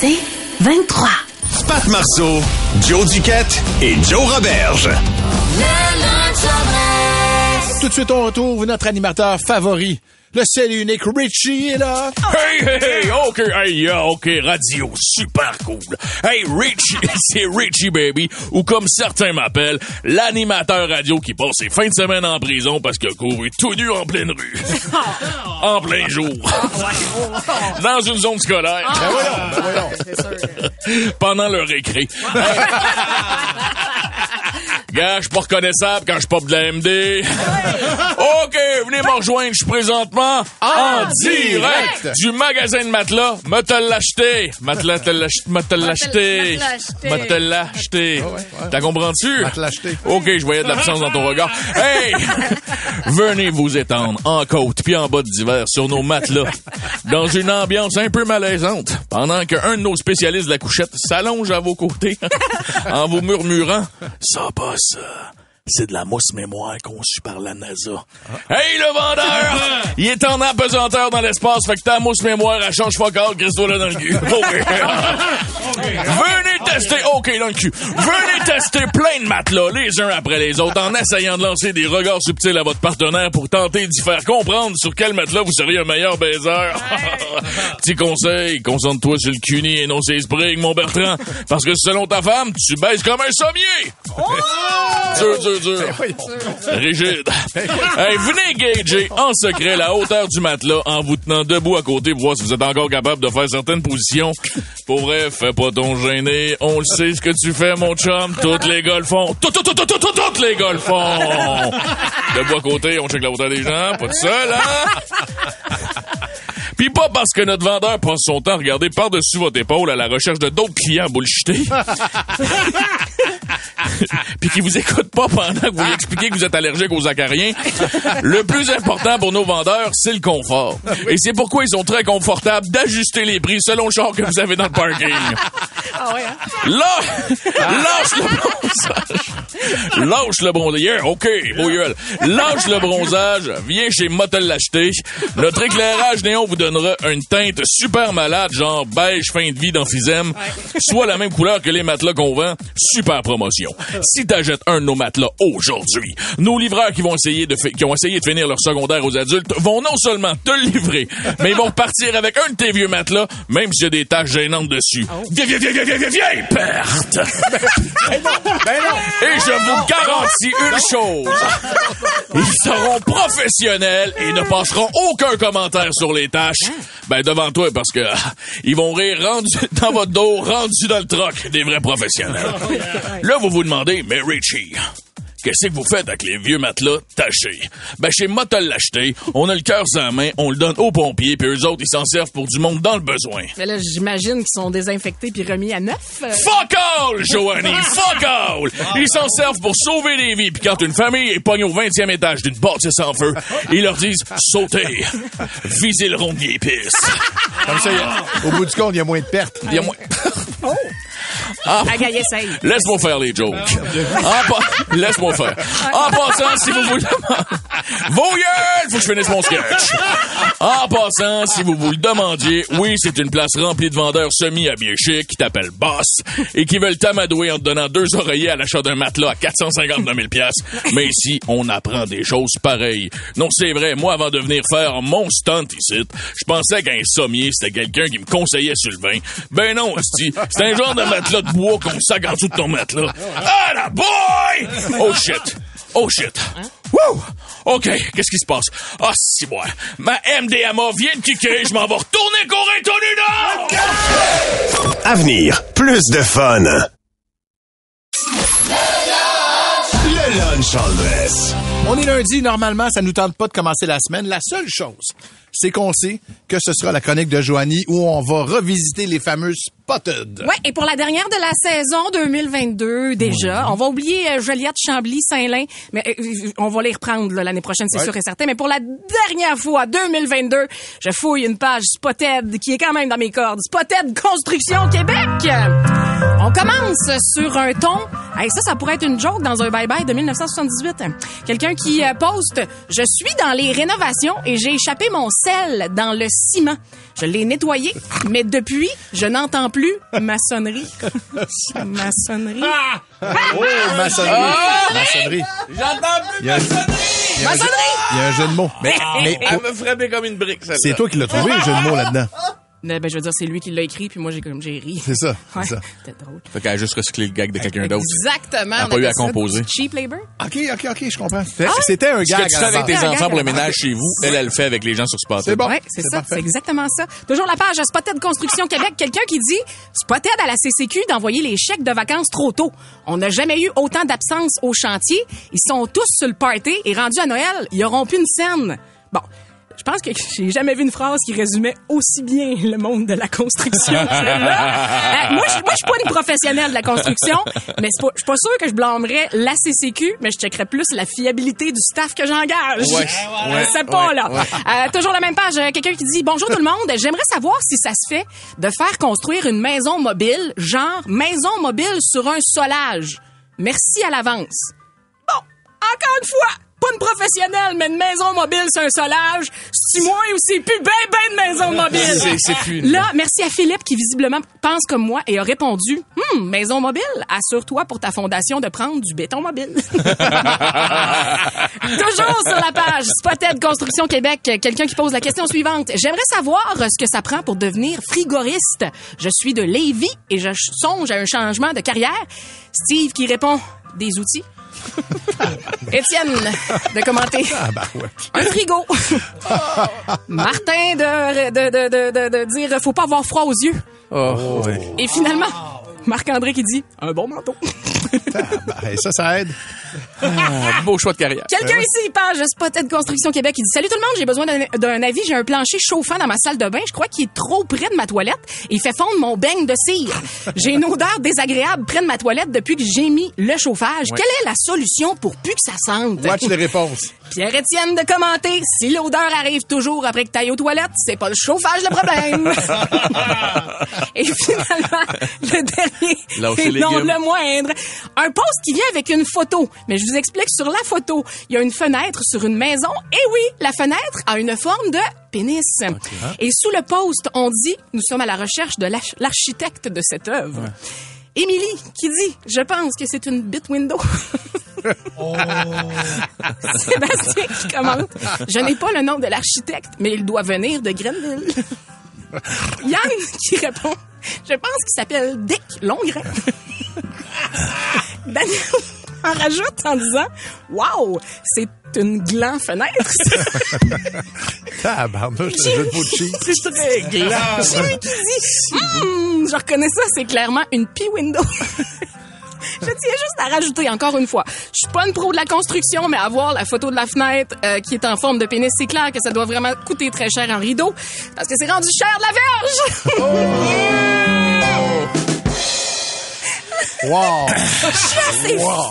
C'est 23. Pat Marceau, Joe Duquette et Joe Roberge. Tout de suite, on retrouve notre animateur favori. Le seul et unique Richie est là. Hey, hey, hey, OK, hey, yeah, OK, radio, super cool. Hey, Richie, c'est Richie Baby, ou comme certains m'appellent, l'animateur radio qui passe ses fins de semaine en prison parce qu'il a couru tout nu en pleine rue. en plein jour. Dans une zone scolaire. Ben voyons, ben voyons. Pendant le récré. Hey. Gars, je suis pas reconnaissable quand je pop de la MD. OK, venez me rejoindre, je suis présentement en direct du magasin de matelas. Me te l'acheter. Matelas te l'acheter. Me te l'acheter. Me te l'acheter. T'as compris-tu? OK, je voyais de l'absence dans ton regard. Hey! Venez vous étendre en côte puis en bas d'hiver sur nos matelas dans une ambiance un peu malaisante pendant qu'un de nos spécialistes de la couchette s'allonge à vos côtés en vous murmurant « Ça passe, ça. C'est de la mousse mémoire conçue par la NASA. Hey, le vendeur! Il est en apesanteur dans l'espace, fait que ta mousse mémoire, elle change pas encore, Christo là dans le cul. Venez tester, OK, dans le cul. Venez tester plein de matelas, les uns après les autres, en essayant de lancer des regards subtils à votre partenaire pour tenter d'y faire comprendre sur quel matelas vous seriez un meilleur baiser. Petit conseil, concentre-toi sur le cuni et non ses springs, mon Bertrand. Parce que selon ta femme, tu baises comme un sommier. dur, dur, dur. Rigide. Hey, venez gager en secret la hauteur du matelas en vous tenant debout à côté pour voir si vous êtes encore capable de faire certaines positions. Pour vrai, fais pas ton gêné. On le sait ce que tu fais, mon chum. Toutes les gars font. Tout, tout, tout, tout, tout, tout, toutes les gars font. Debout à côté, on check la hauteur des gens. Pas de seul, hein? Puis pas parce que notre vendeur passe son temps à regarder par-dessus votre épaule à la recherche de d'autres clients bullshités. Puis qui vous écoute pas pendant que vous lui expliquez que vous êtes allergique aux acariens. Le plus important pour nos vendeurs, c'est le confort. Et c'est pourquoi ils sont très confortables d'ajuster les prix selon le char que vous avez dans le parking. Là, lâche le bronzage. Lâche le bronzage. Yeah, OK, beau gueule. Lâche le bronzage. Viens chez Motel l'acheter. Notre éclairage néon vous donnera une teinte super malade, genre beige fin de vie d'emphysème. Soit la même couleur que les matelas qu'on vend. Super promotion. Si t'achètes un de nos matelas aujourd'hui, nos livreurs qui vont essayer de qui ont essayé de finir leur secondaire aux adultes vont non seulement te le livrer, mais ils vont partir avec un de tes vieux matelas, même s'il y a des taches gênantes dessus. Viens, viens, viens, viens, viens, viens, viens, perte! Ben non. Et je vous garantis une chose. Ils seront professionnels et ne passeront aucun commentaire sur les tâches. Ben, devant toi, parce que ils vont rire rendu dans votre dos, rendu dans le troc des vrais professionnels. Là, vous vous demandez, mais Richie, Qu'est-ce que vous faites avec les vieux matelas tachés? Ben, chez Motel l'acheter, on a le cœur sans main, on le donne aux pompiers, puis eux autres, ils s'en servent pour du monde dans le besoin. Mais là, j'imagine qu'ils sont désinfectés puis remis à neuf. Euh, Fuck all, Joanie! Fuck all! Ils s'en servent pour sauver des vies. Puis quand une famille est pognée au 20e étage d'une bâtisse en feu, ils leur disent sautez, visez le rond de épices. Comme ça, a- au bout du compte, il y a moins de pertes. Il y a moins- Ah. Laisse-moi faire les jokes. En pa- Laisse-moi faire. En passant, si vous voulez... Vos! Faut que je finisse mon sketch. En passant, si vous vous le demandiez, oui, c'est une place remplie de vendeurs semi-habillés chic qui t'appellent Boss et qui veulent t'amadouer en te donnant deux oreillers à l'achat d'un matelas à 459 000 piastres. Mais ici, on apprend des choses pareilles. Non, c'est vrai, moi, avant de venir faire mon stunt ici, je pensais qu'un sommier, c'était quelqu'un qui me conseillait sur le vin. Ben non, c'est un genre de matelas de bois qu'on sac en dessous de ton matelas. Ah, la boy! Oh shit! Oh shit! Wouh! OK, qu'est-ce qui se passe? Ah, si moi. Ma MDMA vient de kicker, je m'en vais retourner courir ton nez Avenir, plus de fun. Le lunch en dress. On est lundi, normalement, ça nous tente pas de commencer la semaine. La seule chose, c'est qu'on sait que ce sera la chronique de Joanie où on va revisiter les fameux Spotted. Ouais, et pour la dernière de la saison 2022 déjà, on va oublier euh, Joliette, Chambly, Saint-Lin, mais euh, euh, on va les reprendre là, l'année prochaine, c'est Ouais. sûr et certain. Mais pour la dernière fois, 2022, je fouille une page Spotted qui est quand même dans mes cordes. Spotted Construction Québec. On commence sur un ton. Hey, ça, ça pourrait être une joke dans un bye-bye de 1978. Quelqu'un qui euh, poste Je suis dans les rénovations et j'ai échappé mon sel dans le ciment. Je l'ai nettoyé, mais depuis, je n'entends plus maçonnerie. maçonnerie. Oh, maçonnerie. Maçonnerie. J'entends plus Il y a un- il y a un jeu- il y a un jeu de mots. Mais, mais Elle me frappait comme une brique, c'est toi qui l'as trouvé, le jeu de mots là-dedans. Ben, ben, je veux dire, c'est lui qui l'a écrit, puis moi, j'ai comme j'ai ri. C'est ça, c'est Ouais, ça. C'était drôle. Fait qu'elle a juste recyclé le gag de quelqu'un d'autre. Exactement. Elle a on pas eu à composer. Cheap labor? OK, OK, OK, je comprends. C'était c'était un Ce que gag. tu à fais la avec tes enfants gag pour le à ménage chez vous, elle, elle le fait avec les gens sur Spotted. C'est bon. Ouais, c'est C'est ça, c'est exactement ça. Toujours la page Spotted Construction Québec, quelqu'un qui dit Spotted à la CCQ d'envoyer les chèques de vacances trop tôt. On n'a jamais eu autant d'absence au chantier. Ils sont tous sur le party et rendus à Noël, ils auront plus une scène. Bon. Je pense que j'ai jamais vu une phrase qui résumait aussi bien le monde de la construction. Euh, moi, je moi, je suis pas une professionnelle de la construction, mais c'est pas- je suis pas sûre que je blâmerais la CCQ, mais je checkerais plus la fiabilité du staff que j'engage. Ouais, ouais, sais pas, ouais, là. Euh, toujours la même page. euh, Quelqu'un qui dit Bonjour tout le monde. J'aimerais savoir si ça se fait de faire construire une maison mobile, genre maison mobile sur un solage. Merci à l'avance. Bon, encore une fois, pas une professionnelle, mais une maison mobile sur un solage. C'est moi ou c'est plus ben ben de maison mobile. C'est- c'est plus une- Là, merci à Philippe qui visiblement pense comme moi et a répondu Hum, maison mobile, assure-toi pour ta fondation de prendre du béton mobile. Toujours sur la page Spotted Construction Québec, quelqu'un qui pose la question suivante. J'aimerais savoir ce que ça prend pour devenir frigoriste. Je suis de Lévis et je songe à un changement de carrière. Steve qui répond des outils. Étienne de commenter. Ah, bah ouais. Un frigo. Martin de, de, de, de, dire faut pas avoir froid aux yeux. Oh. Et finalement, Marc-André qui dit un bon manteau. Bah, et ça, ça aide. Ah, beau choix de carrière. Quelqu'un ici, page Spotted Construction Québec, il dit Salut tout le monde, j'ai besoin d'un- avis. J'ai un plancher chauffant dans ma salle de bain. Je crois qu'il est trop près de ma toilette. Il fait fondre mon beigne de cire. J'ai une odeur désagréable près de ma toilette depuis que j'ai mis le chauffage. Quelle est la solution pour plus que ça sente? Watch les réponses. Pierre-Étienne de commenter Si l'odeur arrive toujours après que t'ailles aux toilettes, c'est pas le chauffage le problème. Et finalement, le dernier, et non le moindre, un post qui vient avec une photo. Mais je vous explique, sur la photo, il y a une fenêtre sur une maison. Et oui, la fenêtre a une forme de pénis. Et sous le post, on dit Nous sommes à la recherche de l'arch- l'architecte de cette œuvre. Émilie qui dit Je pense que c'est une bit window. Sébastien qui commente Je n'ai pas le nom de l'architecte, mais il doit venir de Grenville. Yann qui répond Je pense qu'il s'appelle Dick Longren. Daniel en rajoute en disant Wow, c'est une gland fenêtre. Tabarnouche, un jeu de mots de cheat. C'est très gland. Jimmy qui dit Hum, Je reconnais ça, c'est clairement une pie window. Je tiens juste à rajouter encore une fois, je suis pas une pro de la construction, mais avoir la photo de la fenêtre euh, qui est en forme de pénis, c'est clair que ça doit vraiment coûter très cher en rideau, parce que c'est rendu cher de la verge. Wow! C'est Wow!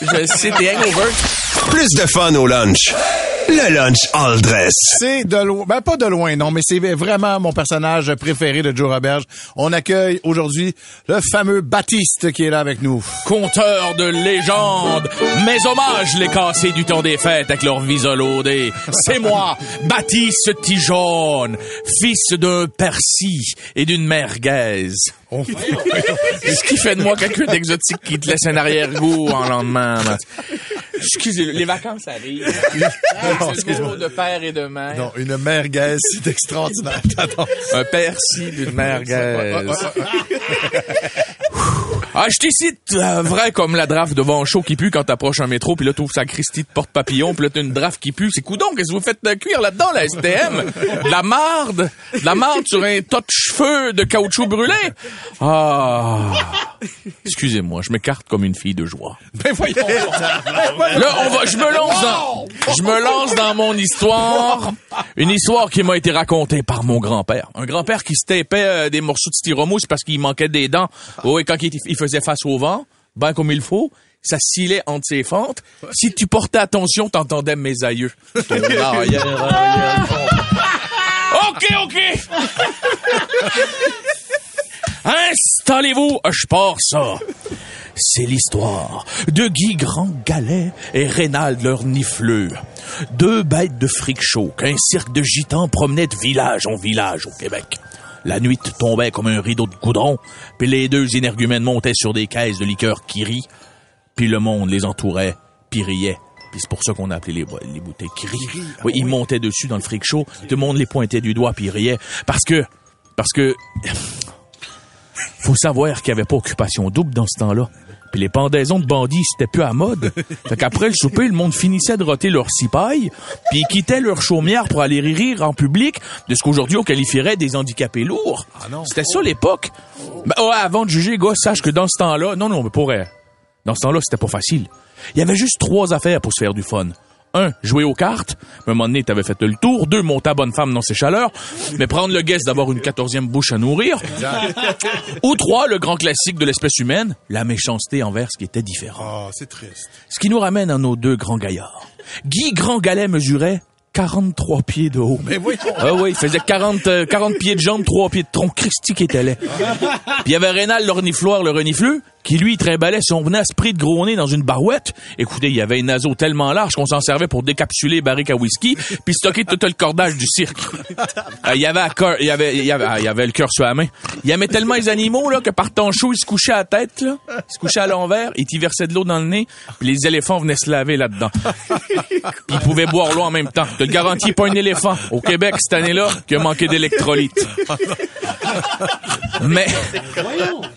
Je sais, t'es hangover. Plus de fun au lunch. Le lunch all dress. C'est de loin, ben pas de loin, non, mais c'est vraiment mon personnage préféré de Joe Roberge. On accueille aujourd'hui le fameux Baptiste qui est là avec nous. Conteur de légende, mes hommages les cassés du temps des fêtes avec leur visage laudé. C'est moi, Baptiste Tijon, fils d'un Percy et d'une merguez. Ce qui fait de moi quelqu'un d'exotique qui te laisse un arrière-goût en lendemain. Excusez, les vacances arrivent. C'est le de père et de mère. Non, une merguez, c'est extraordinaire. Un Percy d'une merguez. Ah, je t'icite euh, vrai comme la draft devant chaud qui pue quand t'approches un métro, puis là, t'ouvres sa Christie de porte-papillon, puis là, t'as une draft qui pue. C'est coudon, qu'est-ce que vous faites de cuire là-dedans, la STM? De la marde, de la marde sur un tas de cheveux de caoutchouc brûlé? Ah. Excusez-moi, je m'écarte comme une fille de joie. Ben voyons. Là, on va, je me lance dans, je me lance dans mon histoire. Une histoire qui m'a été racontée par mon grand-père. Un grand-père qui se tapait euh, des morceaux de styromousse parce qu'il manquait des dents. Oh, et quand il, il faisait face au vent, ben comme il faut, ça scillait entre ses fentes. Si tu portais attention, t'entendais mes aïeux. OK, OK. Installez-vous, je pars ça. C'est l'histoire de Guy Grand Galet et Rénald leur nifleux. Deux bêtes de fric chaud qu'un cirque de gitans promenait de village en village au Québec. La nuit tombait comme un rideau de goudron, puis les deux énergumènes montaient sur des caisses de liqueur qui rient, puis le monde les entourait, puis riait. Puis c'est pour ça qu'on a appelé les, bo- les bouteilles qui rient. Oui, ils montaient dessus dans le fric chaud, tout le monde les pointait du doigt, puis ils riaient. Parce que, parce que, faut savoir qu'il n'y avait pas occupation double dans ce temps-là. Puis les pendaisons de bandits, c'était plus à mode. Fait qu'après le souper, le monde finissait de roter leur cipaille, puis ils quittaient leur chaumière pour aller rire en public de ce qu'aujourd'hui on qualifierait des handicapés lourds. C'était ça l'époque. Ben, ouais, avant de juger, gars, sache que dans ce temps-là, non, non, mais pour dans ce temps-là, c'était pas facile. Il y avait juste trois affaires pour se faire du fun. Un, jouer aux cartes. À un moment donné, t'avais fait le tour. Deux, monter à bonne femme dans ses chaleurs. Mais prendre le guess d'avoir une quatorzième bouche à nourrir. Ou trois, le grand classique de l'espèce humaine, la méchanceté envers ce qui était différent. Ah, c'est triste. Ce qui nous ramène à nos deux grands gaillards. Guy Grand Galet mesurait 43 pieds de haut. Mais oui, Ah oui, il faisait 40, euh, 40 pieds de jambes, 3 pieds de tronc. Christy qui était laid. Puis il y avait Rénal l'ornifloire, le renifleux, qui lui trimbalait son sprit de gros nez dans une barouette. Écoutez, il y avait un naseau tellement large qu'on s'en servait pour décapsuler les barriques à whisky puis stocker tout le cordage du cirque. Euh, Il y avait, à cœur- il y avait, il y avait, ah, il y avait le cœur sur la main. Il aimait tellement les animaux là que par temps chaud, il se couchait à la tête là, il se couchait à l'envers, il t'y versait de l'eau dans le nez, puis les éléphants venaient se laver là-dedans. Puis il pouvait boire l'eau en même temps. Te garantis, pas un éléphant au Québec cette année-là qui a manqué d'électrolytes. Mais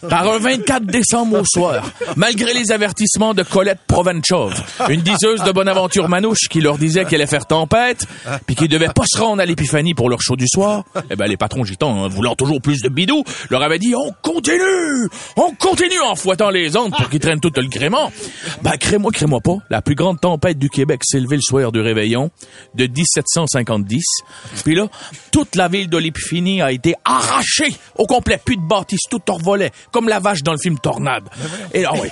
par un 24 décembre au soir, malgré les avertissements de Colette Provenchov, une diseuse de Bonaventure Manouche qui leur disait qu'elle allait faire tempête, puis qu'ils devaient pas se rendre à l'épiphanie pour leur show du soir, eh ben les patrons gitans, hein, voulant toujours plus de bidou, leur avaient dit on continue, on continue en fouettant les ondes pour qu'ils traînent tout le gréement. Ben crée-moi, crée-moi pas, la plus grande tempête du Québec s'est levée le soir du réveillon de 1750. Puis là, toute la ville de l'épiphanie a été arrachée au complet, plus de bâtisses, tout revolait, comme la vache dans le film Tornade. Et là, ouais.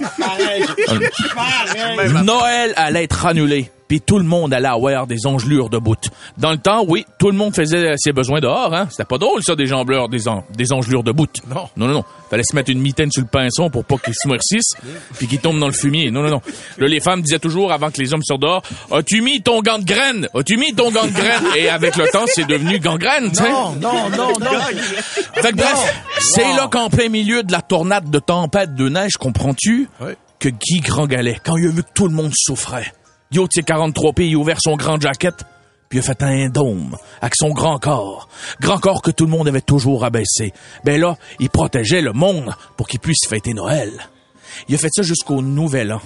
Noël allait être annulé. Puis tout le monde allait avoir des engelures de bout. Dans le temps, oui, tout le monde faisait ses besoins dehors, hein. C'était pas drôle, ça, des jambleurs, des, des engelures de bout. Non. Non, non, non. Fallait se mettre une mitaine sur le pinson pour pas qu'ils se noircissent, puis qu'ils tombent dans le fumier. Non, non, non. Là, les femmes disaient toujours, avant que les hommes sortent dehors, as-tu mis ton gant de graine? As-tu mis ton gant de graine? Et avec le temps, c'est devenu gangrène, tu sais. non, non, non, non. Fait que bref, c'est là qu'en plein milieu de la tornade de tempête de neige, comprends-tu, Oui. que Guy Grandgalet, quand il a vu que tout le monde souffrait, du haut de ses 43 pieds, il a ouvert son grand jacket, puis il a fait un dôme avec son grand corps. Grand corps que tout le monde avait toujours abaissé. Ben là, il protégeait le monde pour qu'il puisse fêter Noël. Il a fait ça jusqu'au Nouvel An.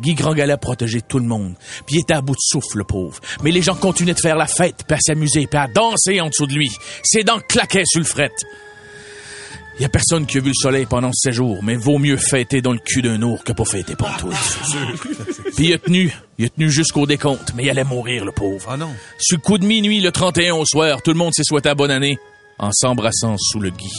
Guy Grandgalet protégeait tout le monde. Puis il était à bout de souffle, le pauvre. Mais les gens continuaient de faire la fête, puis s'amuser, puis à danser en dessous de lui. Ses dents claquaient sur le fret. Il y a personne qui a vu le soleil pendant ces jours, mais vaut mieux fêter dans le cul d'un ours que pas fêter pour tout. Puis il a tenu, il a tenu jusqu'au décompte, mais il allait mourir, le pauvre. Ah non. Sur le coup de minuit, le 31 au soir, tout le monde s'est souhaité à bonne année en s'embrassant sous le gui.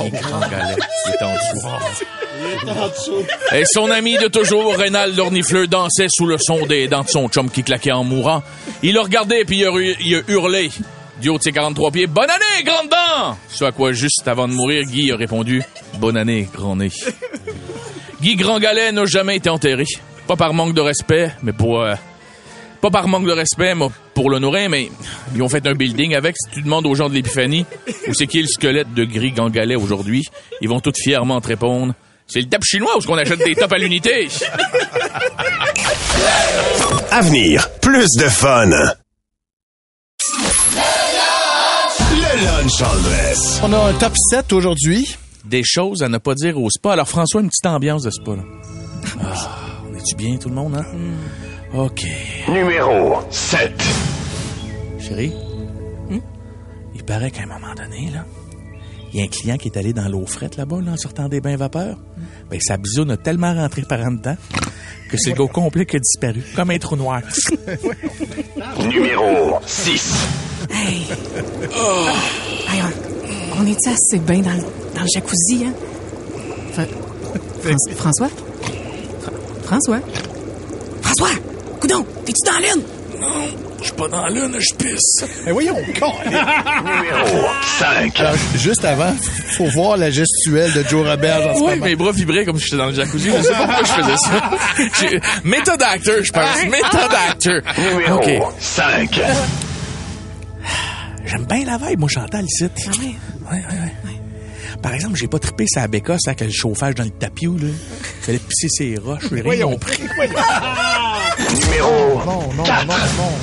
Guy Grandgalet est en dessous. Et son ami de toujours, Rénal Lornifleux, dansait sous le son des dents de son chum qui claquait en mourant. Il l'a regardé puis a, il a hurlé de ses 43 pieds, « Bonne année, grande dent! » Ce à quoi, juste avant de mourir, Guy a répondu, « Bonne année, grand nez. » Guy Grandgalet n'a jamais été enterré. Pas par manque de respect, mais pour... euh, pas par manque de respect, mais pour l'honorer, mais ils ont fait un building avec. Si tu demandes aux gens de l'Épiphanie où c'est qui le squelette de Gris Gangalet aujourd'hui, ils vont tous fièrement te répondre c'est le tape chinois où est-ce qu'on achète des tops à l'unité? Avenir, plus de fun. Lunch. On a un top 7 aujourd'hui. Des choses à ne pas dire au spa. Alors François, une petite ambiance de spa. Là. Ah, on est-tu bien tout le monde, hein? OK. Numéro 7. Chérie, il paraît qu'à un moment donné, là, il y a un client qui est allé dans l'eau frette là-bas, là, en sortant des bains vapeur. Ben, sa bisoune a tellement rentré par en dedans que c'est le gars complet qui a disparu, comme un trou noir. Numéro 6. Hey, on, on est assez bien dans le, dans le jacuzzi, hein? Fra- Fran- François? Fra- François? François! Coudon, t'es-tu dans l'aine? Je suis pas dans l'une, je pisse. Mais voyons, con. Numéro 5. Alors, juste avant, faut voir la gestuelle de Joe en ce Oui, moment. mes bras vibraient comme si j'étais dans le jacuzzi. Je sais pas pourquoi je faisais ça. Méthode acteur, je pense. Méthode acteur. Numéro OK. 5. J'aime bien la vibe, moi, Chantal, ici. Ah ouais? Ouais, ouais, ouais. Par exemple, j'ai pas trippé sa bécasse avec le chauffage dans le tapis, là. Fallait pisser ses roches, Voyons. compris. Numéro Non, non, non, 4. non,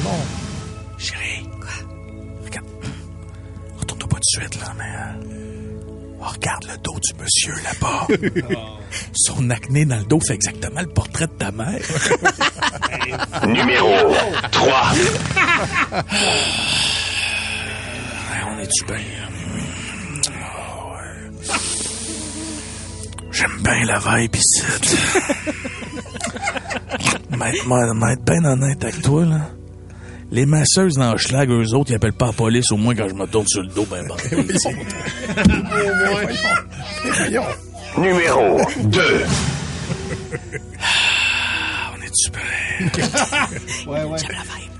non. Chérie. Regarde. Retourne-toi pas tout de suite, là, mais... euh, oh, regarde le dos du monsieur, là-bas. Son acné dans le dos fait exactement le portrait de ta mère. Numéro 3. Bien? Ah, ouais. J'aime bien la vibe ici. M'être bien honnête avec toi, là. Les masseuses dans le schlag, eux autres, ils appellent pas la police, au moins quand je me tourne sur le dos, ben, ben. Voyons. Numéro 2. on est-tu bien? Ouais, ouais. J'aime la vibe.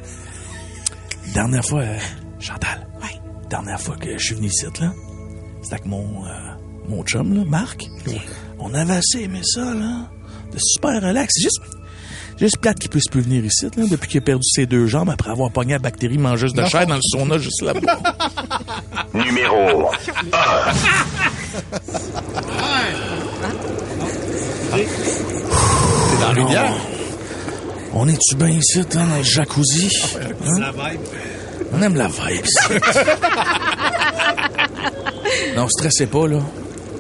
Dernière fois, euh, Chantal. Ouais. Dernière fois que je suis venu ici, là, c'était avec mon, euh, mon chum, là, Marc. On avait assez aimé ça, là. De super relax. C'est juste, juste plate qu'il puisse plus venir ici, là, depuis qu'il a perdu ses deux jambes après avoir pogné la bactérie mangeuse de chair dans le sauna juste là-bas. Numéro 1. C'est dans la rivière. On est-tu bien ici, hein, dans le jacuzzi? Hein? On aime la vibe, non, stressez pas, là.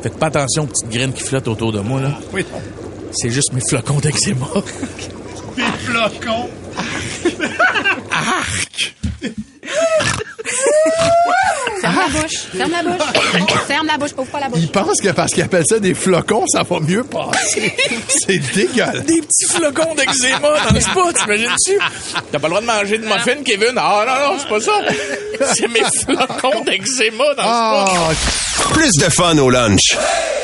Faites pas attention aux petites graines qui flottent autour de moi, là. Oui. C'est juste mes flocons d'eczéma. Des flocons. Ferme la bouche. Ferme la bouche. Ferme la bouche. Ouvre pas la bouche. Il pense que parce qu'il appelle ça des flocons, ça va mieux passer. C'est dégueulasse. Des petits flocons d'eczéma dans le spa, t'imagines-tu? T'as pas le droit de manger de muffins, Kevin? Ah, non, non, c'est pas ça. C'est mes flocons d'eczéma dans le spa. Ah, Plus de fun au lunch.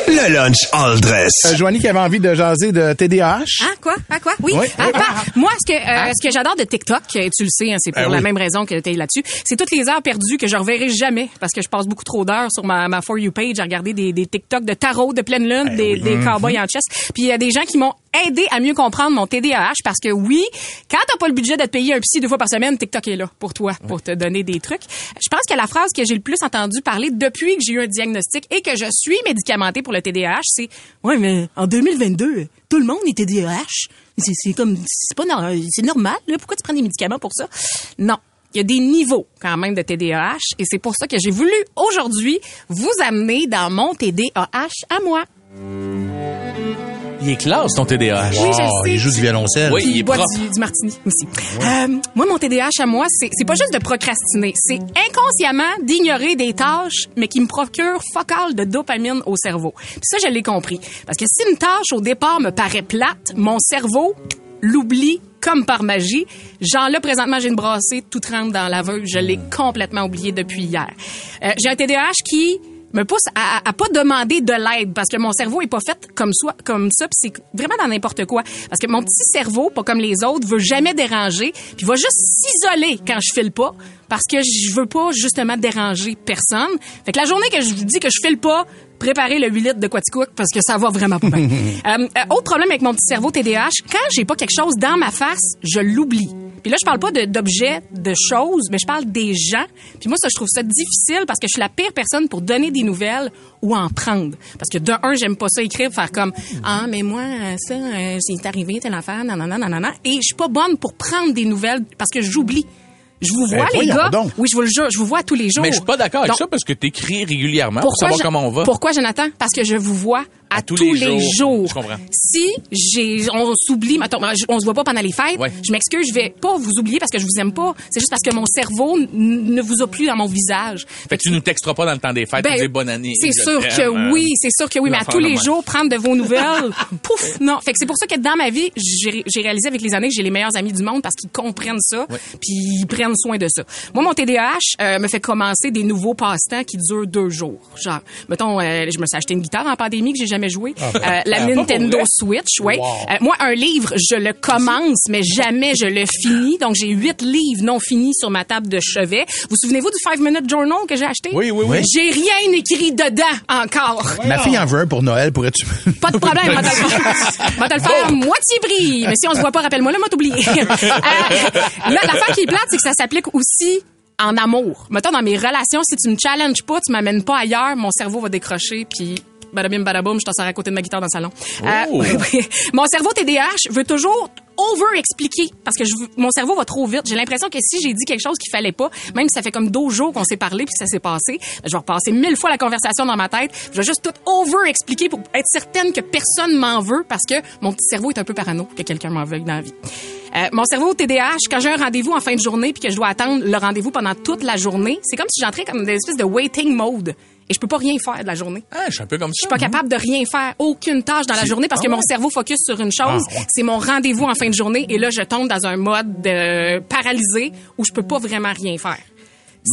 Le lunch all dress. euh, Joanie qui avait envie de jaser de TDAH. Ah quoi? Ah quoi? Oui. Oui. Ah, bah, moi, ce que euh, ce que j'adore de TikTok, tu le sais, hein, c'est pour Ah la oui. même raison que tu es là-dessus, c'est toutes les heures perdues que je reverrai jamais parce que je passe beaucoup trop d'heures sur ma, ma For You page à regarder des, des TikTok de tarot, de pleine lune, des, des cowboys en chess. Puis il y a des gens qui m'ont aidé à mieux comprendre mon TDAH parce que oui, quand t'as pas le budget de te payer un psy deux fois par semaine, TikTok est là pour toi, pour te donner des trucs. Je pense que la phrase que j'ai le plus entendu parler depuis que j'ai eu un diagnostic et que je suis médicamentée pour le TDAH, c'est ouais mais en 2022, tout le monde est TDAH. C'est comme c'est pas c'est normal là, pourquoi tu prends des médicaments pour ça Non. Il y a des niveaux quand même de TDAH et c'est pour ça que j'ai voulu aujourd'hui vous amener dans mon TDAH à moi. Il est classe, ton TDAH. Oui, je sais. il joue du violoncelle. Oui. Il est boit du, du martini aussi. Euh, moi, mon TDAH à moi, c'est c'est pas juste de procrastiner, c'est inconsciemment d'ignorer des tâches, mais qui me procurent fuck all de dopamine au cerveau. Puis ça, je l'ai compris. Parce que si une tâche au départ me paraît plate, mon cerveau l'oublie comme par magie. Genre là, présentement, j'ai une brassée, tout trempe dans l'aveugle. Je l'ai complètement oublié depuis hier. Euh, j'ai un TDAH qui me pousse à, à, pas demander de l'aide parce que mon cerveau est pas fait comme ça, comme ça, puis c'est vraiment dans n'importe quoi. Parce que mon petit cerveau, pas comme les autres, veut jamais déranger, puis va juste s'isoler quand je file pas, parce que je veux pas justement déranger personne. Fait que la journée que je vous dis que je file pas, préparez le 8 litres de Quaticook parce que ça va vraiment pas bien. euh, euh, autre problème avec mon petit cerveau TDAH, quand j'ai pas quelque chose dans ma face, je l'oublie. Puis là, je parle pas d'objets, de, choses, mais je parle des gens. Puis moi, ça, je trouve ça difficile parce que je suis la pire personne pour donner des nouvelles ou en prendre. Parce que de un, j'aime pas ça écrire, faire comme ah mais moi euh, ça, euh, c'est arrivé telle affaire, nanana, nanana. Et je suis pas bonne pour prendre des nouvelles parce que j'oublie. Je vous vois, les voyons gars. donc. Oui, je vous le jure, je vous vois tous les jours. Mais je suis pas d'accord avec Donc, ça parce que t'écris régulièrement pour savoir je- comment on va. Pourquoi, Jonathan? Parce que je vous vois à, tous tous, les les, jours. jours. Je comprends. Si j'ai, on s'oublie, on se voit pas pendant les fêtes, Ouais. je m'excuse, je vais pas vous oublier parce que je vous aime pas. C'est juste parce que mon cerveau ne vous a plus dans mon visage. Fait que tu nous texteras pas dans le temps des fêtes, Ben, tu dis bonne année. C'est sûr que euh, oui, c'est sûr que oui, mais à tous les jours, prendre de vos nouvelles, pouf, non. Fait que c'est pour ça que dans ma vie, j'ai j'ai réalisé avec les années que j'ai les meilleurs amis du monde parce qu'ils comprennent ça, puis ils prennent soin de ça. Moi, mon TDAH euh, me fait commencer des nouveaux passe-temps qui durent deux jours. Genre, mettons, euh, je me suis acheté une guitare en pandémie que j'ai jamais jamais joué. Ah, ben. Euh, la Ah, Nintendo? Switch. Wow. Euh, moi, un livre, je le commence, mais jamais je le finis. Donc, j'ai huit livres non finis sur ma table de chevet. Vous souvenez-vous du Five Minute Journal que j'ai acheté? Oui, oui, oui. J'ai rien écrit dedans encore. Ma fille en veut un pour Noël, pourrais-tu... Pas de problème, moi te le faire? Moitié prix. Mais si on se voit pas, rappelle-moi, là, moi t'oublier. euh, là, l'affaire qui est plate, c'est que ça s'applique aussi en amour. Mettons, dans mes relations, si tu me challenges pas, tu m'amènes pas ailleurs, mon cerveau va décrocher, puis badabim badaboum, je t'en sors à côté de ma guitare dans le salon. Euh, Oh. Mon cerveau TDAH veut toujours over-expliquer parce que je, mon cerveau va trop vite. J'ai l'impression que si j'ai dit quelque chose qu'il fallait pas, même si ça fait comme 12 jours qu'on s'est parlé puis que ça s'est passé, ben, je vais repasser mille fois la conversation dans ma tête. Je vais juste tout over-expliquer pour être certaine que personne m'en veut parce que mon petit cerveau est un peu parano que quelqu'un m'en veuille dans la vie. Euh, mon cerveau TDAH, quand j'ai un rendez-vous en fin de journée puis que je dois attendre le rendez-vous pendant toute la journée, c'est comme si j'entrais comme dans une espèce de waiting mode et je peux pas rien faire de la journée. Ah, je suis un peu comme ça. Je suis pas capable de rien faire, aucune tâche dans la journée parce que mon cerveau focus sur une chose, c'est mon rendez-vous en fin de journée et là je tombe dans un mode de paralysé où je peux pas vraiment rien faire.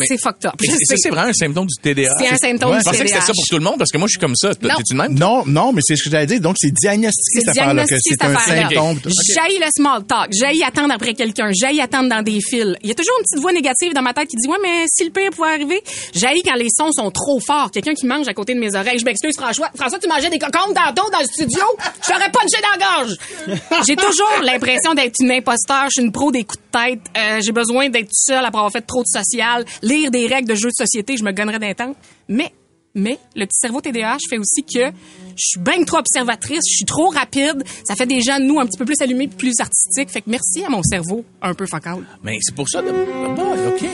C'est fucked up. Ça, c'est vraiment un symptôme du TDA. C'est un symptôme Ouais. du Je pensais que c'était ça pour tout le monde parce que moi, je suis comme ça. Non. T'es-tu de même? Non, non, mais c'est ce que j'allais dire. Donc, c'est diagnostiqué, C'est cette affaire-là, que c'est un symptôme. J'haïs le small talk. J'haïs attendre après quelqu'un. J'haïs attendre dans des fils. Il y a toujours une petite voix négative dans ma tête qui dit, ouais, mais si le pire pouvait arriver. J'haïs quand les sons sont trop forts. Quelqu'un qui mange à côté de mes oreilles. Je m'excuse, François. François, tu mangeais des cocombes tantôt dans le studio? Je t'aurais punché dans la gorge. J'ai toujours l'impression d'être une imposteur. Je suis une pro des coups de tête. Euh, j'ai besoin d'être seule après avoir fait trop de social. Lire des règles de jeux de société, je me gonnerais d'un temps. Mais mais le petit cerveau TDAH fait aussi que je suis bien trop observatrice, je suis trop rapide. Ça fait des gens de nous un petit peu plus allumés, plus artistiques. Fait que merci à mon cerveau un peu focal. Mais c'est pour ça de... Bon, OK.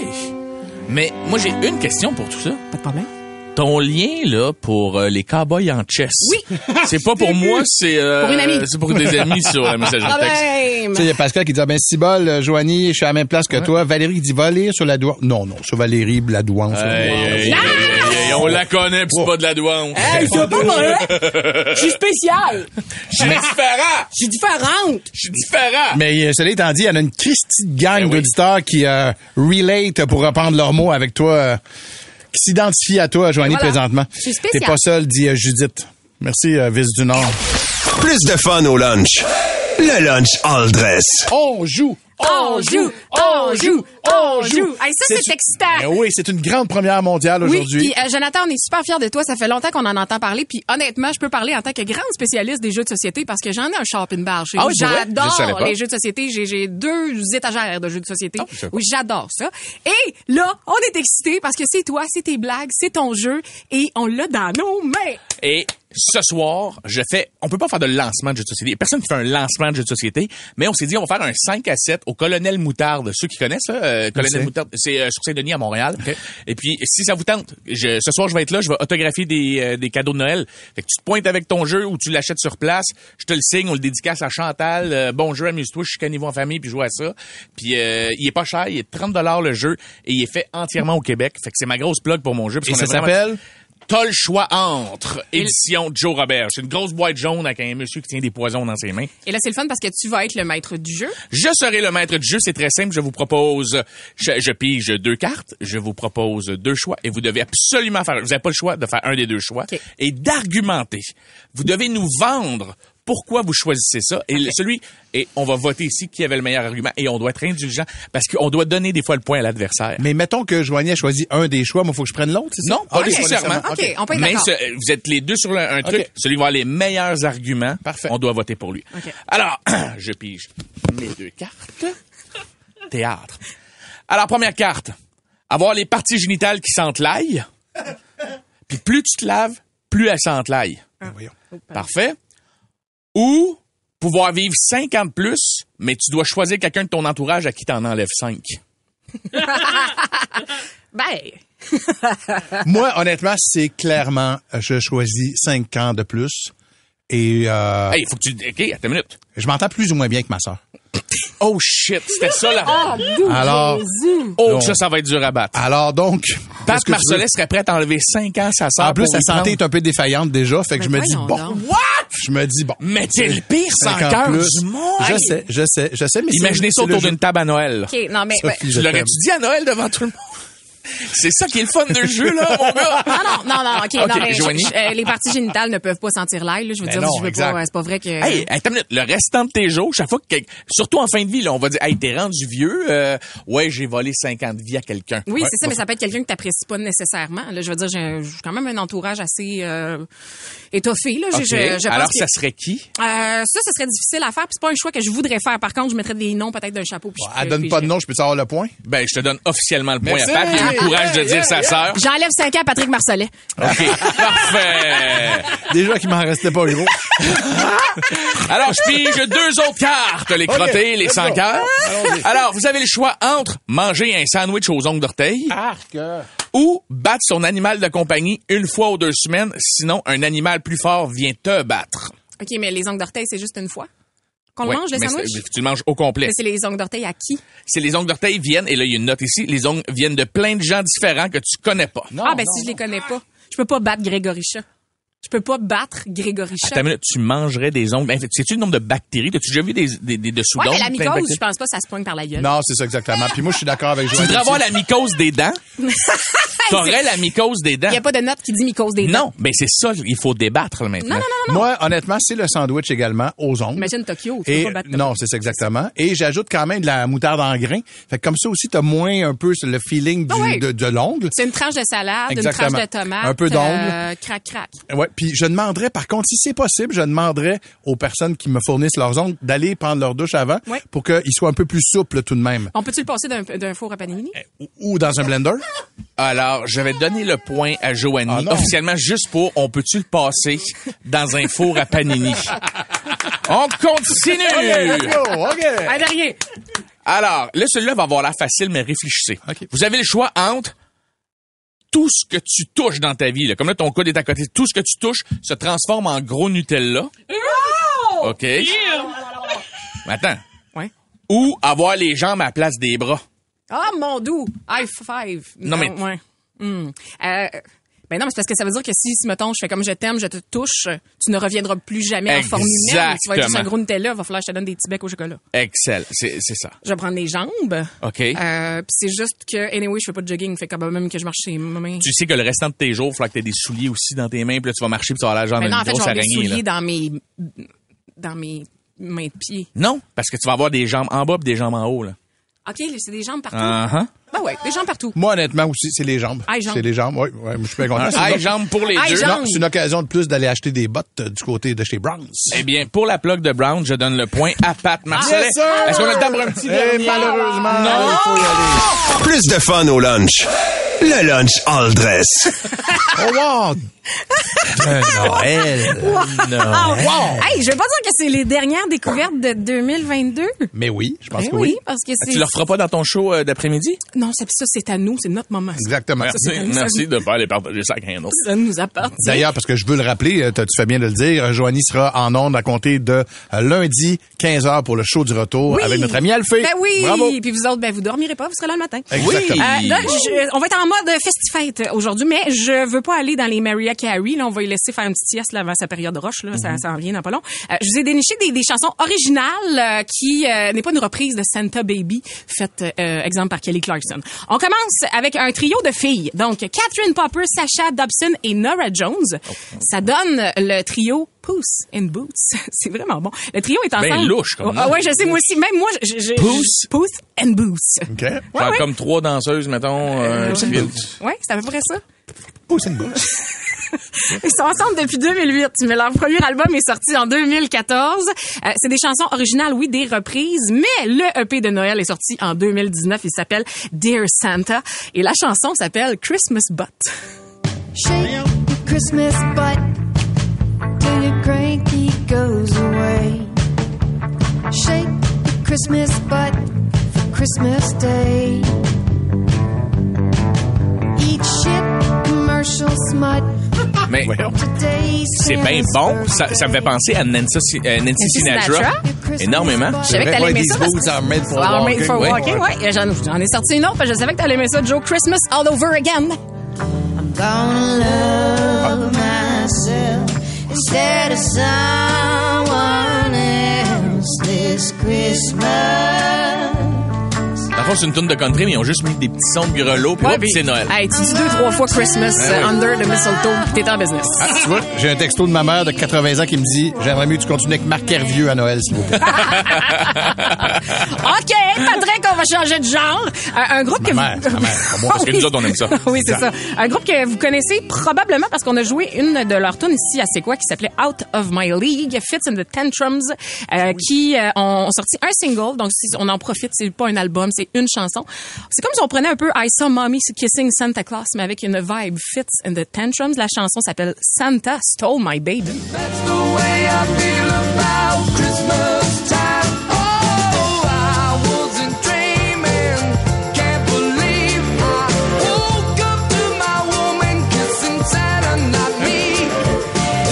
Mais moi, j'ai une question pour tout ça. Pas de problème. Ton lien, là, pour euh, les cowboys en chess. Oui. C'est pas pour moi, c'est... euh, Pour une amie. C'est pour des amis sur la messagerie texte. Problème. Tu sais, il y a Pascal qui dit, ah ben, si bol, euh, Joanie, je suis à la même place que toi. Valérie qui dit, va lire sur la douane. Non, non, sur Valérie, la douane. Hey, hey, hey, hey, on la connaît, pis c'est pas de la douane. Hey, c'est pas. Je suis spéciale. Je suis différent! Je suis différente. Je suis différent! Mais euh, cela étant dit, il y en a une Christie gang Ben oui. d'auditeurs qui euh, relate pour reprendre leurs mots avec toi, euh, qui s'identifient à toi, Joanie, Voilà. présentement. Je suis spéciale. T'es pas seul, dit euh, Judith. Merci, euh, Vice du Nord. Plus de fun au lunch. Le lunch all dress. On joue! On joue, on joue, on joue. Hey, ça, c'est excitant. Ben oui, c'est une grande première mondiale Oui, aujourd'hui. puis euh, Jonathan, on est super fiers de toi. Ça fait longtemps qu'on en entend parler. Puis honnêtement, je peux parler en tant que grande spécialiste des jeux de société parce que j'en ai un shopping bar chez Ah oui, J'adore les jeux de société. J'ai, deux étagères de jeux de société. Ah, oui, j'adore ça. Et là, on est excités parce que c'est toi, c'est tes blagues, c'est ton jeu et on l'a dans nos mains. Et ce soir, je fais, on peut pas faire de lancement de jeu de société. Il y a personne qui fait un lancement de jeu de société, mais on s'est dit, on va faire un 5 à 7 au Colonel Moutarde. Ceux qui connaissent, là, euh, Colonel? Moutarde, c'est euh, sur Saint-Denis à Montréal. Et puis, si ça vous tente, je, ce soir, je vais être là, je vais autographier des, euh, des cadeaux de Noël. Fait que tu te pointes avec ton jeu ou tu l'achètes sur place. Je te le signe, on le dédicace à Chantal. Euh, bon jeu, amuse-toi, je suis caniveau en famille, puis joue à ça. Puis, euh, il est pas cher, il est 30 le jeu et il est fait entièrement au Québec. Fait que c'est ma grosse plug pour mon jeu. parce Et ça vraiment- s'appelle? T'as le choix entre édition Joe Robert. C'est une grosse boîte jaune avec un monsieur qui tient des poisons dans ses mains. Et là, c'est le fun parce que tu vas être le maître du jeu. Je serai le maître du jeu. C'est très simple. Je vous propose, je, je pige deux cartes. Je vous propose deux choix et vous devez absolument faire, vous n'avez pas le choix de faire un des deux choix et d'argumenter. Vous devez nous vendre pourquoi vous choisissez ça? Et celui et on va voter ici qui avait le meilleur argument et on doit être indulgent parce qu'on doit donner des fois le point à l'adversaire. Mais mettons que Joanie a choisi un des choix, moi, faut que je prenne l'autre? Non, pas Ok, nécessairement. OK, on peut être Mais ce- vous êtes les deux sur le- un truc. Celui qui va avoir les meilleurs arguments, Parfait. on doit voter pour lui. OK. Alors, je pige mes deux cartes. Théâtre. Alors, première carte. Avoir les parties génitales qui sentent l'ail. Puis plus tu te laves, plus elles sentent l'ail. Ben, voyons. Parfait. Ou pouvoir vivre 50 de plus, mais tu dois choisir quelqu'un de ton entourage à qui t'en enlèves 5. Ben, Moi, honnêtement, c'est clairement, je choisis cinq ans de plus. Et euh, Hey, faut que tu... OK, attends une minute. je m'entends plus ou moins bien que ma sœur. Oh shit, c'était ça la... Alors, Oh, ça, ça va être dur à battre. alors donc, Pat veux? serait prête à enlever 5 ans à sa sœur. en plus, sa santé est un peu défaillante déjà, fait que je me dis, bon. What? je me dis, bon. Mais t'es le pire sans cœur du monde. Je sais, je sais, je sais, mais c'est- Imaginez ça c'est autour d'une table à Noël. OK, non, mais... Sophie, ben, je Tu l'aurais-tu dit à Noël devant tout le monde? C'est ça qui est le fun de mon gars. Non, non, non, non, OK, non, mais je- Joanie? je- euh, les parties génitales ne peuvent pas sentir l'ail, là. Je veux Ben dire, non, je veux exact. pas, c'est pas vrai que... Hey, attends une minute. Le restant de tes jours, chaque fois que, surtout en fin de vie, là, on va dire, hey, t'es rendu vieux, euh, ouais, j'ai volé 50 vies à quelqu'un. Oui, Ouais, c'est ça, mais ça peut être quelqu'un que t'apprécies pas nécessairement. Là, je veux dire, j'ai quand même un entourage assez euh, étoffé. Là. Je- OK. je, je pense Alors, que- ça serait qui? Euh, ça, ça serait difficile à faire. Puis c'est pas un choix que je voudrais faire. Par contre, je mettrais des noms peut-être d'un chapeau. Puis je Elle donne pas de nom, je peux savoir le point? Ben, je te donne officiellement le point Merci. à Pat. Il a eu le courage de dire sa sœur. J'enlève 5 ans à Patrick Marcellet. OK. Parfait. Déjà qu'il m'en restait pas gros. Alors, je pige deux autres cartes, les crottés, les let's sans cœur. Alors, vous avez le choix entre manger un sandwich aux ongles d'orteil ou battre son animal de compagnie une fois ou deux semaines, sinon un animal plus fort vient te battre. OK, mais les ongles d'orteil, c'est juste une fois? Qu'on Ouais, le mange, le mais sandwich? c'est- Tu le manges au complet. Mais c'est les ongles d'orteil à qui? C'est les ongles d'orteil viennent, et là, il y a une note ici, les ongles viennent de plein de gens différents que tu connais pas. ah, ben si je les connais pas. Je peux pas battre Grégory Chat. Je peux pas battre Grégory Chat. Attends une minute, tu mangerais des ongles. Ben, sais-tu le nombre de bactéries? T'as-tu déjà vu des, des, des dessous Ouais, mais la plein de mycose, bactéries? je pense pas ça se poigne par la gueule. Non, c'est ça exactement. Puis moi, je suis d'accord avec Tu voudrais avoir la mycose des dents? T'aurais la mycose des dents? Il y a pas de note qui dit mycose des dents. Non, ben c'est ça, il faut débattre là, maintenant. Non, non, non, non. Moi, honnêtement, c'est le sandwich également aux ongles. Imagine Tokyo, tu Et peux pas battre non, c'est ça exactement. Et j'ajoute quand même de la moutarde en grain. Fait que comme ça aussi, t'as moins un peu le feeling du, Ah ouais. de, de l'ongle. C'est une tranche de salade, Exactement. une tranche de tomate. Un peu d'ongles. euh, crac, crac. Ouais. Puis je demanderais, par contre, si c'est possible, je demanderais aux personnes qui me fournissent leurs ongles d'aller prendre leur douche avant Ouais. pour qu'ils soient un peu plus souples tout de même. On peut-tu le passer d'un four à panini? Ou, ou dans un blender? Alors, je vais donner le point à Joanie, Ah officiellement juste pour on peut-tu le passer dans un four à panini? on continue! Let's go, rien. Alors, là, celui-là va avoir l'air facile, mais réfléchissez. OK. Vous avez le choix entre tout ce que tu touches dans ta vie, là, comme là, ton code est à côté, tout ce que tu touches se transforme en gros Nutella. OK. Mais Attends. Ouais. Ou avoir les jambes à la place des bras. Ah, mon doux. High five. Non, mais- Ouais. Hmm. Euh, ben non, mais c'est parce que ça veut dire que si, si, mettons, je fais comme je t'aime, je te touche, tu ne reviendras plus jamais en forme humaine. Tu vas être juste un gros Nutella, va falloir que je te donne des petits becs au chocolat. Excel. C'est c'est ça. Je vais prendre les jambes. OK. Euh, puis c'est juste que, anyway, je fais pas de jogging, fait quand même que je marche chez ma main. Tu sais que le restant de tes jours, il faudra que tu aies des souliers aussi dans tes mains, puis là, tu vas marcher, puis tu vas avoir la jambe Mais une non, en fait, grosse j'ai des araignée. là. souliers dans mes, dans mes mains de pied. Non, parce que tu vas avoir des jambes en bas et des jambes en haut. Là. OK, c'est des jambes partout? Uh-huh. Ben ouais, des jambes partout. Moi, honnêtement, aussi, c'est les jambes. Ah. C'est les jambes, oui. Ouais, je suis bien content. Une- jambes pour les deux. c'est une occasion de plus d'aller acheter des bottes euh, du côté de chez Browns. Eh bien, pour la plug de Brown, je donne le point à Pat Marcellet. Yes, sir! Est-ce qu'on a le temps pour un petit Eh, dernier? malheureusement, Non. il faut y aller. Plus de fun au lunch. Le lunch all dress. Oh, wow! Noël! Ah, Hey, je veux pas dire que c'est les dernières découvertes de 2022. Mais oui, je pense Ben que oui, oui. parce que c'est... Tu le referas pas dans ton show euh, d'après-midi? Non, c'est ça, c'est à nous, c'est notre moment. ça. Exactement. Merci, c'est- merci de pas aller partager ça avec un autre. Ça nous appartient. D'ailleurs, parce que je veux le rappeler, euh, tu fais bien de le dire, euh, Joanie sera en ondes à compter de lundi 15h pour le show du retour Oui. avec notre ami Alphée. Ben oui! Bravo. Puis vous autres, ben vous dormirez pas, vous serez là le matin. Exactement. Euh, là, je- on va être en mode festifête aujourd'hui, mais je veux pas aller dans les Mariah Carey. Là, on va y laisser faire une petite sieste là, avant sa période roche. Là, ça, ça en vient dans pas long. Euh, je vous ai déniché des, des chansons originales euh, qui euh, n'est pas une reprise de Santa Baby, faite euh, exemple par Kelly Clarkson. On commence avec un trio de filles. Donc, Catherine Popper, Sasha Dobson et Nora Jones. Ça donne le trio Puss in Boots. C'est vraiment bon. Le trio est ensemble. Ben louche, comme Ah ouais, je sais, moi aussi. Même moi, je... je Puss? Puss and Boots. OK? Ouais, ouais. comme trois danseuses, mettons. euh, Puss in qui- Boots. Ouais, c'est à peu près ça. Boots. Ils sont ensemble depuis 2008, mais leur premier album est sorti en 2014. Euh, c'est des chansons originales, oui, des reprises, mais le EP de Noël est sorti en 2019. Il s'appelle Dear Santa et la chanson s'appelle Christmas Butt. Shake your Christmas butt till your cranky goes away. Shake your Christmas butt for Christmas Day. Mais Today's c'est bien bon. Ça, ça me fait penser à Nancy, euh, Nancy Nancy Sinatra. Sinatra? Énormément. Je savais que t'allais aimer ça. parce- boots are made for Ah, walking. made for Ouais. walking, ouais. Et J'en, j'en ai sorti une autre, parce que je savais que t'allais aimer ça, Joe. Christmas all over again. Gonna love myself instead of someone else this Christmas. Fond, c'est une tune de country, mais ils ont juste mis des petits sons de grelots, puis Ouais, puis- c'est Noël. Hey, tu dis deux, trois fois Christmas Ouais, euh, ouais. under the mistletoe, t'es en business. Ah, tu vois, j'ai un texto de ma mère de 80 ans qui me dit J'aimerais mieux que tu continues avec Marc Hervieux à Noël, s'il vous plaît. OK, Patrick, on va changer de genre. Un, un groupe que mère, vous... ma mère, parce que nous autres, on aime ça. oui, c'est ça. Un groupe que vous connaissez probablement parce qu'on a joué une de leurs tunes ici à C'est quoi qui s'appelait Out of My League, Fits in the Tantrums, euh, qui euh, ont, ont sorti un single. Donc, si on en profite, c'est pas un album, c'est une chanson. C'est comme si on prenait un peu I Saw Mommy Kissing Santa Claus, mais avec une vibe Fits in the Tantrums. La chanson s'appelle Santa Stole My Baby.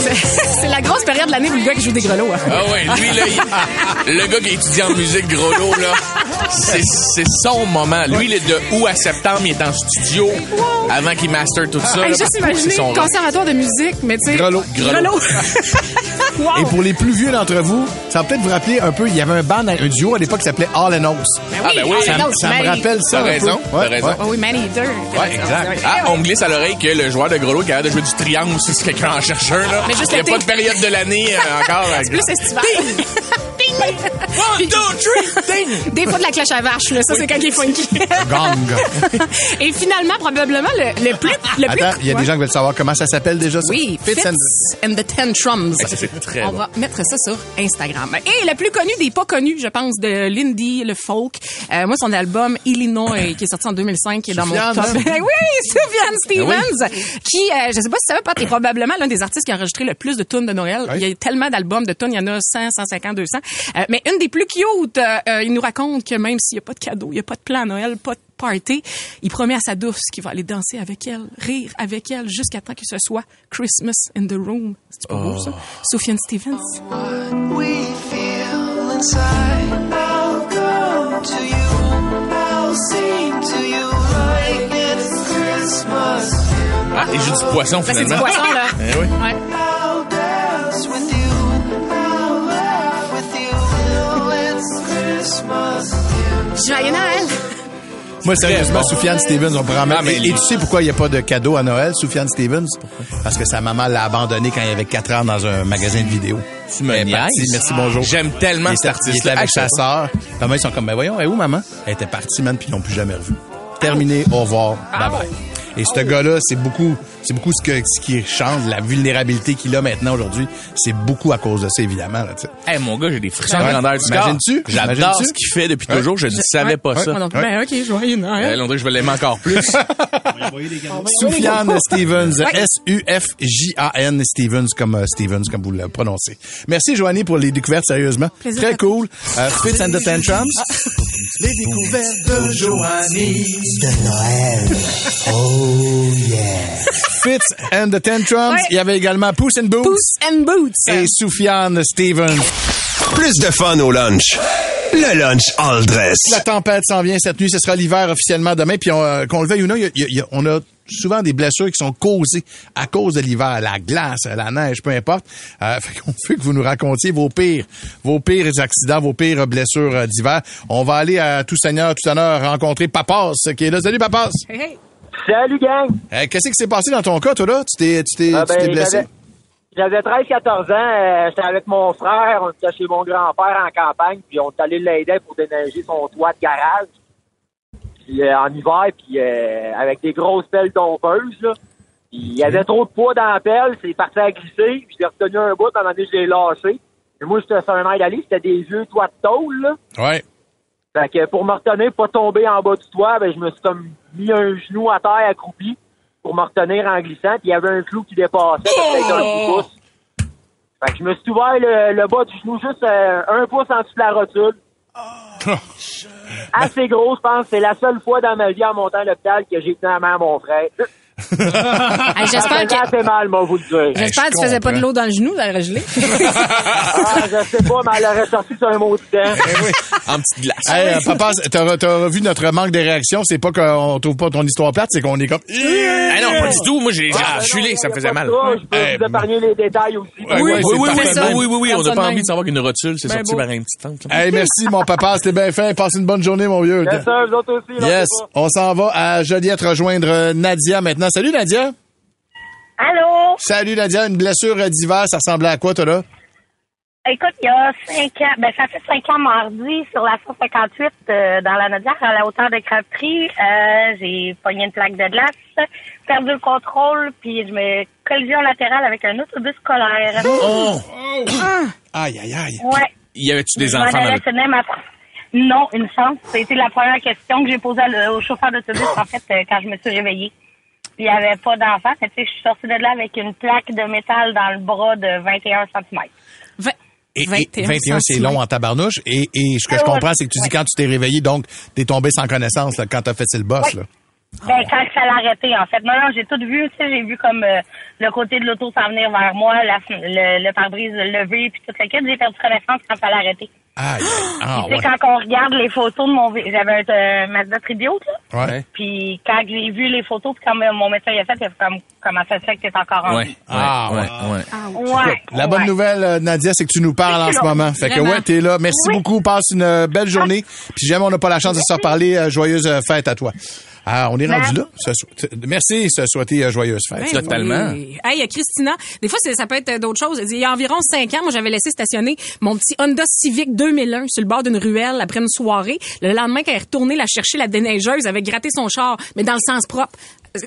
C'est- C'est la grosse période de l'année où le gars qui joue des grelots. hein. Ah ouais, lui, là, il- le gars qui étudie en musique gros lot, là, c'est c'est son moment. Lui, il est de août à septembre, il est en studio avant qu'il master tout ça. Là. juste C'est imaginer son conservatoire de musique, mais tu sais... Grelot. Grelot. wow. Et pour les plus vieux d'entre vous, ça va peut-être vous rappeler un peu, il y avait un band, un duo à l'époque qui s'appelait All and O's. Ben Ah, ben oui, Ça, All me- Out, ça me Manny. rappelle ça. T'as raison, t'as Ouais, raison. ouais. Ah oui, Man Eater. Ouais, exact. Ah, on me glisse à l'oreille que le joueur de gros lot qui a l'air de jouer du triangle, si quelqu'un en cherche un, là. Mais juste il n'y a l'été. pas de période de l'année euh, encore. C'est plus estival. One, two, three, ding! Des fois de la cloche à vache, là. Ça, c'est quand il est funky. Gang. Et finalement, probablement, le, le plus... Le plus Attends, il y a des gens qui veulent savoir comment ça s'appelle déjà, ça? Oui, Fits and- and the Tantrums. ça, c'est très On bon. va mettre ça sur Instagram. Et le plus connu des pas connus, je pense, de Lindy, le folk. Euh, moi, son album Illinois, qui est sorti en 2005, qui est dans mon top. hein? oui, Sufjan Stevens, qui, euh, je sais pas si tu savais, Pat, est probablement l'un des artistes qui a enregistré le plus de tunes de Noël. Oui. Il y a tellement d'albums de tunes, il y en a 100, 150, 200. Euh, mais une des plus cute, euh, il nous raconte que même s'il n'y a pas de cadeau, il n'y a pas de plan à Noël, pas de party, il promet à sa douce qu'il va aller danser avec elle, rire avec elle, jusqu'à temps que ce soit Christmas in the room. C'est pas beau, ça? Sufjan Stevens. we feel inside. I'll come to you. I'll sing to you like it's Christmas. Ah, il joue du poisson, Là, c'est du finalement. poisson, là. Eh oui. Ouais. Joyeux Noël! Moi, sérieusement, bon. Soufiane Stevens, on pourrait en mettre. Ah, mais et, tu sais pourquoi il n'y a pas de cadeau à Noël, Soufiane Stevens? Parce que sa maman l'a abandonné quand il avait 4 ans dans un magasin de vidéos. Tu me niaises. Merci, bonjour. J'aime tellement cet artiste. Il était avec sa sœur. Maman, ils sont comme, ben voyons, elle est où, maman? Elle était partie, man, puis ils l'ont plus jamais revue. Terminé, au revoir, bye bye. Et ce gars-là, c'est beaucoup, c'est beaucoup ce, que, ce qui change, la vulnérabilité qu'il a maintenant aujourd'hui. C'est beaucoup à cause de ça, évidemment, là, tu sais. Hey, mon gars, j'ai des frissons Ouais. grandeur du corps. Imagines-tu? J'adore ce qu'il fait depuis toujours. Je ne savais pas ça. Moi non plus. Ben, OK, joyeux Noël. Je vais l'aimer encore plus. Soufiane Stevens, S-U-F-J-A-N Stevens, comme euh, Stevens, comme vous le prononcez. Merci, Joanie, pour les découvertes, sérieusement. Plaisir. Très cool. Euh, Fits and the Tantrums. Les découvertes de Joanie. Fits and the Tantrums. Ouais. Il y avait également Puss in Boots. Puss and Boots. Et Soufiane Stevens. Plus de fun au lunch. Le lunch all dress. La tempête s'en vient cette nuit. Ce sera l'hiver officiellement demain. Puis on, euh, qu'on le veuille ou non, y a- il y a- on a souvent des blessures qui sont causées à cause de l'hiver, la glace, la neige, peu importe. Euh, fait qu'on veut que vous nous racontiez vos pires, vos pires accidents, vos pires blessures euh, d'hiver. On va aller à tout seigneur, tout honneur rencontrer Papas qui est là. Salut Papas. Hey, hey. Salut, gang! Euh, Qu'est-ce qui s'est passé dans ton cas, toi là? Tu t'es, Ah, ben, blessé j'avais- J'avais 13-14 ans, euh, j'étais avec mon frère, on était chez mon grand-père en campagne, puis on est allé l'aider pour déneiger son toit de garage. Puis euh, en hiver, puis euh, avec des grosses pelles dompeuses, là. Puis il y avait trop de poids dans la pelle, c'est parti à glisser, puis j'ai retenu un bout, à un moment donné, je l'ai lâché. Et moi, j'étais sur un air d'aller, c'était des vieux toits de tôle, là. Ouais. Fait que pour me retenir, pas tomber en bas du toit, ben je me suis comme mis un genou à terre accroupi pour me retenir en glissant. Puis il y avait un clou qui dépassait, peut-être un petit pouce. Fait que je me suis ouvert le, le bas du genou juste euh, un pouce en dessous de la rotule. Assez gros, je pense. C'est la seule fois dans ma vie en montant à l'hôpital que j'ai tenu la main à mon frère. Hey, Ça J'espère faisait que, assez mal, moi, vous le dire. j'espère que tu faisais pas de l'eau dans le genou, dans le gelé. Ah, je sais pas, mais elle aurait sorti sur un mot de temps. En petite glace. Hey, euh, papa, t'as t'as vu notre manque de réaction? C'est pas qu'on trouve pas ton histoire plate, c'est qu'on est comme... Ah non, pas du tout. Moi, j'ai Ah, chulé, ça me faisait mal. Je peux Eh, vous épargner les détails aussi. Oui, oui, oui, on n'a pas envie de savoir qu'une rotule, c'est Ben sorti par un petit. Hey, merci, mon papa. C'était bien fait. Passe une bonne journée, mon vieux. Yes, sir, vous autres aussi. là, Yes. c'est pas. On s'en va à Joliette rejoindre euh, Nadia maintenant. Salut, Nadia. Allô? Salut, Nadia. Une blessure d'hiver, ça ressemblait à quoi, toi, là? Écoute, il y a cinq ans, ben ça fait cinq ans mardi sur la 158 euh, dans la Nodière à la hauteur de Crabtree. Euh, j'ai pogné une plaque de glace, perdu le contrôle, puis je me collision latérale avec un autobus scolaire. Oh! Aïe, aïe, aïe. Ouais. Y avait-tu des Je enfants dans le... ma Non, une chance. C'était la première question que j'ai posée au chauffeur d'autobus, en fait, euh, quand je me suis réveillée. Puis il n'y avait pas d'enfant. Tu sais, Je suis sortie de là avec une plaque de métal dans le bras de 21 cm. Vingt- Et, et 21 21, c'est long en tabarnouche. Et, et ce que je Ouais, comprends, c'est que tu dis quand tu t'es réveillé, donc t'es tombé sans connaissance là, quand t'as fait le boss. Là. Ben, quand ça l'a arrêté, en fait. Non, non, j'ai tout vu, tu sais, j'ai vu comme euh, le côté de l'auto s'en venir vers moi, la, le, le pare-brise levé, puis tout le kit. J'ai perdu connaissance quand ça l'a arrêté. Aïe. Ah, tu sais, ouais. quand on regarde les photos de mon... J'avais un euh, Mazda Tribute, là. Ouais. Puis quand j'ai vu les photos, puis quand mon médecin il a fait, il a fait comme, comment ça se fait que t'es encore en Ouais, vie? Ah, ouais, ouais. ouais. Ouais. La bonne ouais. nouvelle, euh, Nadia, c'est que tu nous parles en ce moment. Fait que ouais, t'es là. Merci Oui. beaucoup. Passe une euh, belle journée. Puis jamais on n'a pas la chance de se reparler, euh, joyeuse euh, fête à toi. Ah, on est rendu là. T- Merci, se souhaiter euh, joyeuse fête. Ben Totalement. oui. Hey, Christina. Des fois, ça peut être d'autres choses. Il y a environ cinq ans, moi, j'avais laissé stationner mon petit Honda Civic 2001 sur le bord d'une ruelle après une soirée. Le lendemain, quand elle est retournée la chercher, la déneigeuse avait gratté son char, mais dans le sens propre.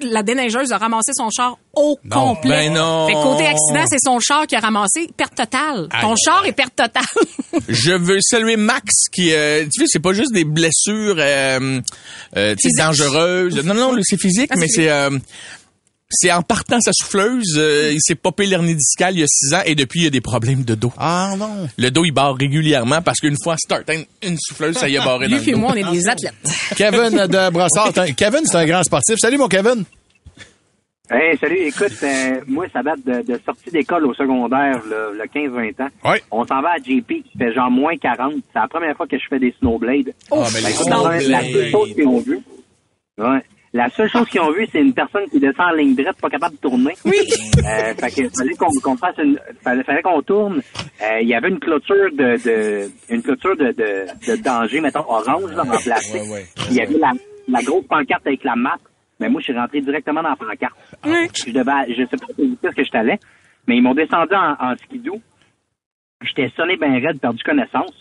La déneigeuse a ramassé son char au Non. complet. Ben non. Fait côté accident, c'est son char qui a ramassé. Perte totale. Ton char est perte totale. Je veux saluer Max qui, euh, tu sais, c'est pas juste des blessures, euh, euh, tu sais, Physique. dangereuses. Non, non, c'est physique, Ah, mais c'est c'est, euh, en partant sa souffleuse, euh, il s'est popé l'hernie discale il y a six ans et depuis il y a des problèmes de dos. Ah non. Le dos il barre régulièrement parce qu'une fois start une, une souffleuse, ça y a barré dans Lui le dos. moi, on est des athlètes. Kevin de Brossard. t'es un- Kevin, c'est un grand sportif. Salut, mon Kevin. Hey, salut, écoute, euh, moi, ça date de, de sortie d'école au secondaire, le, le 15-20 ans. Ouais. On s'en va à JP, il fait genre moins 40. C'est la première fois que je fais des snowblades. Ah, mais les que la seule chose qu'ils ont vu, ouais, la seule chose qu'ils ont vu, c'est une personne qui descend en ligne droite, pas capable de tourner. Oui. Euh, fait que fallait qu'on qu'on fasse une, fallait, fallait qu'on tourne. Euh, Il y avait une clôture de, de une clôture de, de, de danger, mettons orange là, en plastique. Ouais, ouais. Il y avait la, la grosse pancarte avec la map. Mais moi, je suis rentré directement dans la pancarte. Je devais, je sais pas ce que je t'allais, mais ils m'ont descendu en, en skidoo. J'étais sonné ben raide, perdu connaissance.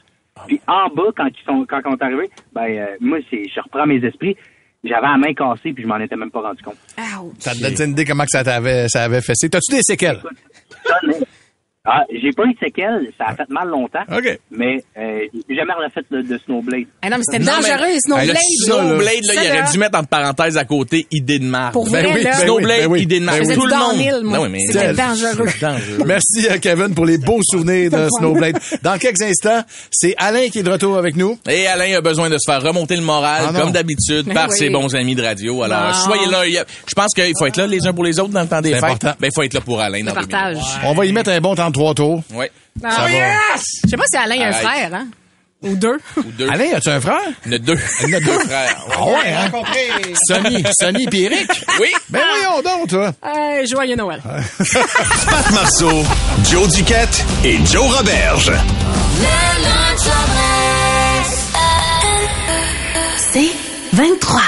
Puis en bas, quand ils sont, quand on est arrivé, ben euh, moi, c'est, je reprends mes esprits. J'avais la main cassée, puis je m'en étais même pas rendu compte. Ça te donne une idée comment que ça t'avait, ça avait fessé. T'as-tu des séquelles? Ah, j'ai pas eu de séquelles, ça a fait mal longtemps. OK. Mais euh, j'ai jamais refait de, de snowblade. Ah non, mais c'était mais- dangereux, les snowblades. Le là. snowblade, là, il aurait dû mettre entre parenthèses à côté idée de marque. Pour Ben vrai, oui, là. Snowblade, ben oui. idée de marque. Ben Tout le monde. Non, oui, mais C'était dangereux. dangereux. Merci, euh, Kevin, pour les beaux souvenirs de Snowblade. Dans quelques instants, c'est Alain qui est de retour avec nous. Et Alain a besoin de se faire remonter le moral, Ah comme d'habitude, par oui. ses bons amis de radio. Alors, Non. soyez là. Je pense qu'il faut être là les uns pour les autres dans le temps des C'est fêtes. important. Ben, il faut être là pour Alain. Le dans. On va y mettre un bon temps de trois tours. Ouais. Ah, va. Je sais pas si Alain a un Arrête. frère, hein? Ou deux. Ou deux. Alain, as-tu un frère? Il y en a deux. Il y en a deux frères. Ah ouais, hein? Sonny, Sonny et Eric. Oui. Ben voyons donc, toi. Hey, joyeux Noël. Pat Marceau, Joe Duquette et Joe Roberge. C'est 23.